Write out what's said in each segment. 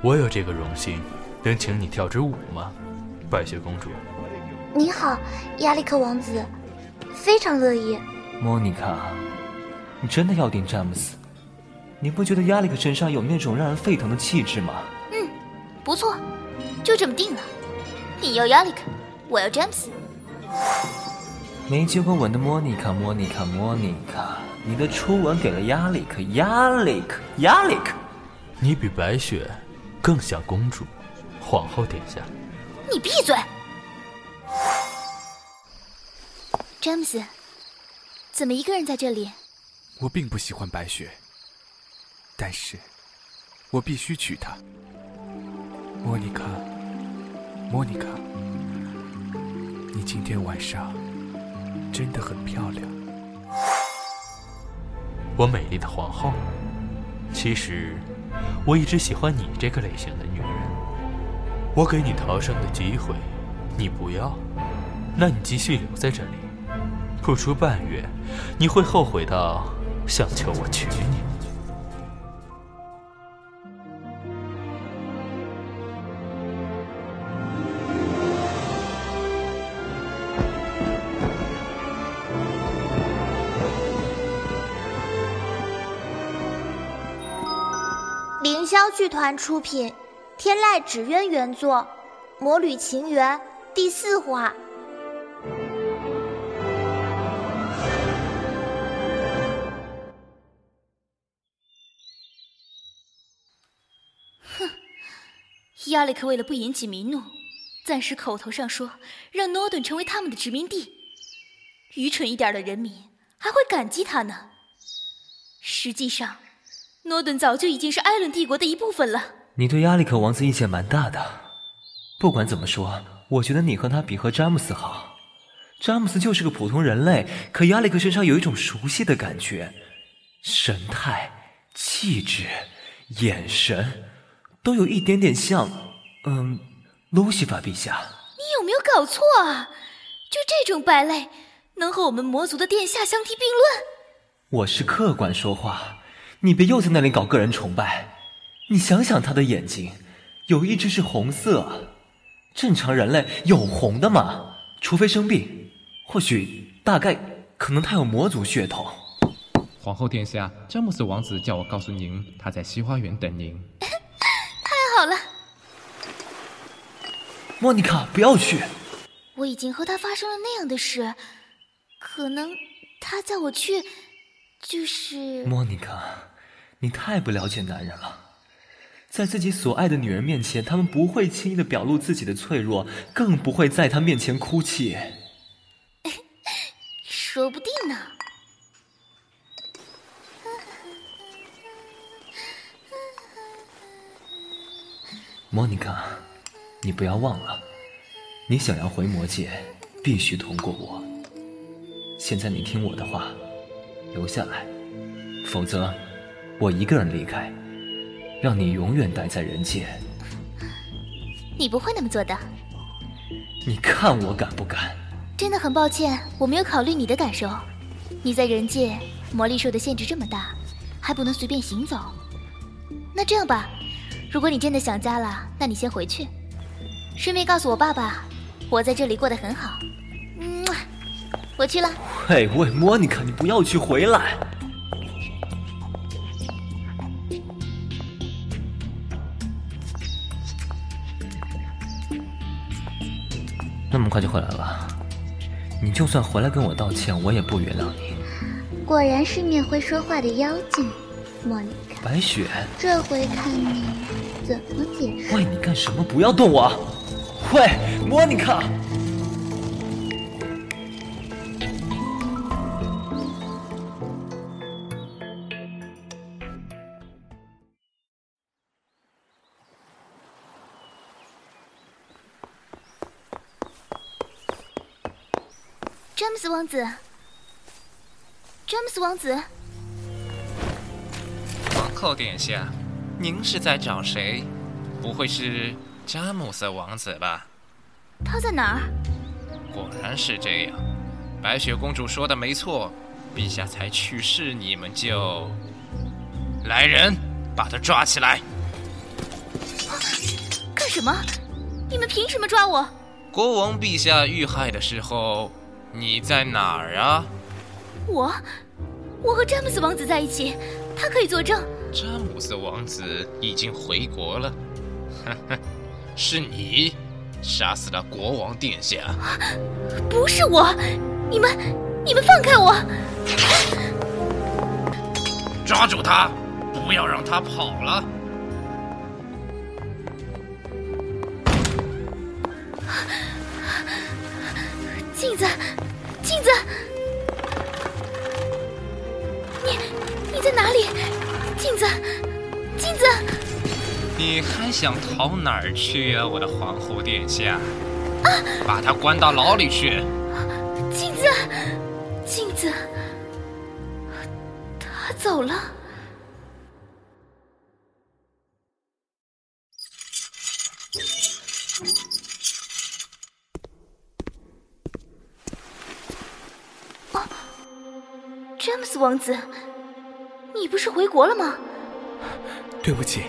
我有这个荣幸，能请你跳支舞吗，白雪公主？你好，亚历克王子，非常乐意。莫妮卡，你真的要定詹姆斯？你不觉得亚历克身上有那种让人沸腾的气质吗？嗯，不错，就这么定了。你要亚历克，我要詹姆斯。没接过吻的莫妮卡，莫妮卡，莫妮卡，你的初吻给了亚历克，亚历克，亚历克，你比白雪更像公主，皇后殿下。你闭嘴，詹姆斯，怎么一个人在这里？我并不喜欢白雪，但是，我必须娶她。莫妮卡，莫妮卡，你今天晚上。真的很漂亮，我美丽的皇后。其实，我一直喜欢你这个类型的女人。我给你逃生的机会，你不要，那你继续留在这里。不出半月，你会后悔到想求我娶你。凌霄剧团出品，《天籁纸鸢》原作，《魔女情缘》第四话。哼，亚历克为了不引起民怒，暂时口头上说让诺顿成为他们的殖民地。愚蠢一点的人民还会感激他呢。实际上。诺顿早就已经是艾伦帝国的一部分了。你对亚历克王子意见蛮大的。不管怎么说，我觉得你和他比和詹姆斯好。詹姆斯就是个普通人类，可亚历克身上有一种熟悉的感觉，神态、气质、眼神，都有一点点像……嗯，路西法陛下。你有没有搞错啊？就这种败类，能和我们魔族的殿下相提并论？我是客观说话。你别又在那里搞个人崇拜。你想想，他的眼睛有一只是红色，正常人类有红的吗？除非生病，或许大概可能他有魔族血统。皇后殿下，詹姆斯王子叫我告诉您，他在西花园等您。太好了，莫妮卡，不要去。我已经和他发生了那样的事，可能他叫我去，就是莫妮卡。你太不了解男人了，在自己所爱的女人面前，他们不会轻易的表露自己的脆弱，更不会在她面前哭泣。说不定呢。莫妮卡，你不要忘了，你想要回魔界，必须通过我。现在你听我的话，留下来，否则。我一个人离开，让你永远待在人界。你不会那么做的。你看我敢不敢？真的很抱歉，我没有考虑你的感受。你在人界，魔力受的限制这么大，还不能随便行走。那这样吧，如果你真的想家了，那你先回去，顺便告诉我爸爸，我在这里过得很好。嗯，我去了。喂喂，莫妮卡，你不要去，回来。那么快就回来了，你就算回来跟我道歉，我也不原谅你。果然是面会说话的妖精，莫妮卡。白雪，这回看你怎么解释。喂，你干什么？不要动我！喂，莫妮卡。詹姆斯王子，詹姆斯王子，皇后殿下，您是在找谁？不会是詹姆斯王子吧？他在哪儿？果然是这样，白雪公主说的没错，陛下才去世，你们就来人，把他抓起来。干什么？你们凭什么抓我？国王陛下遇害的时候，你在哪儿啊？我，我和詹姆斯王子在一起，他可以作证。詹姆斯王子已经回国了，是你杀死了国王殿下。不是我，你们，你们放开我！抓住他，不要让他跑了。镜子，镜子，你你在哪里？镜子，镜子，你还想逃哪儿去呀，我的皇后殿下？啊把他关到牢里去。镜子，镜子，他走了。詹姆斯王子，你不是回国了吗？对不起，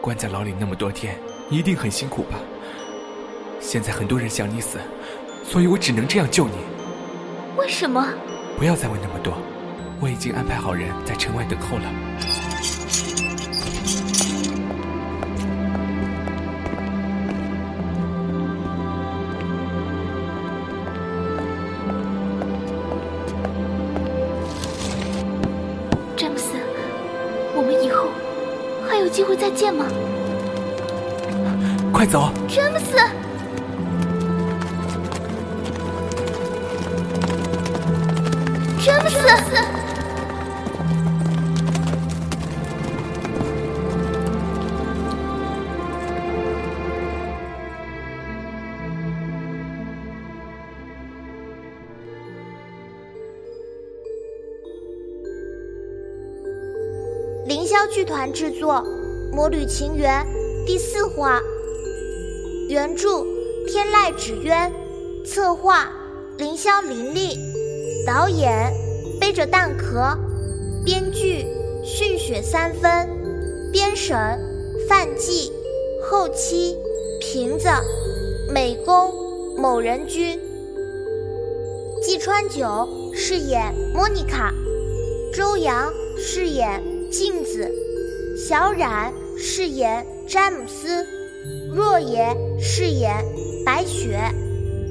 关在牢里那么多天，你一定很辛苦吧？现在很多人想你死，所以我只能这样救你。为什么？不要再问那么多，我已经安排好人在城外等候了。机会再见吗？快走！詹姆斯，詹姆斯，凌霄剧团制作《魔女情缘》第四话，原著天籁纸鸢，策划凌霄林立，导演背着蛋壳，编剧逊雪三分，编审范季，后期瓶子，美工某人君，季川九饰演莫妮卡，周洋饰演镜子，小冉饰演詹姆斯，若野饰演白雪，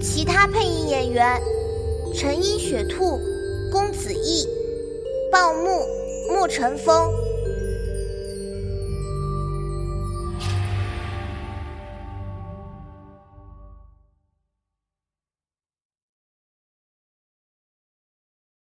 其他配音演员：陈英雪兔、公子毅、鲍木、沐晨风。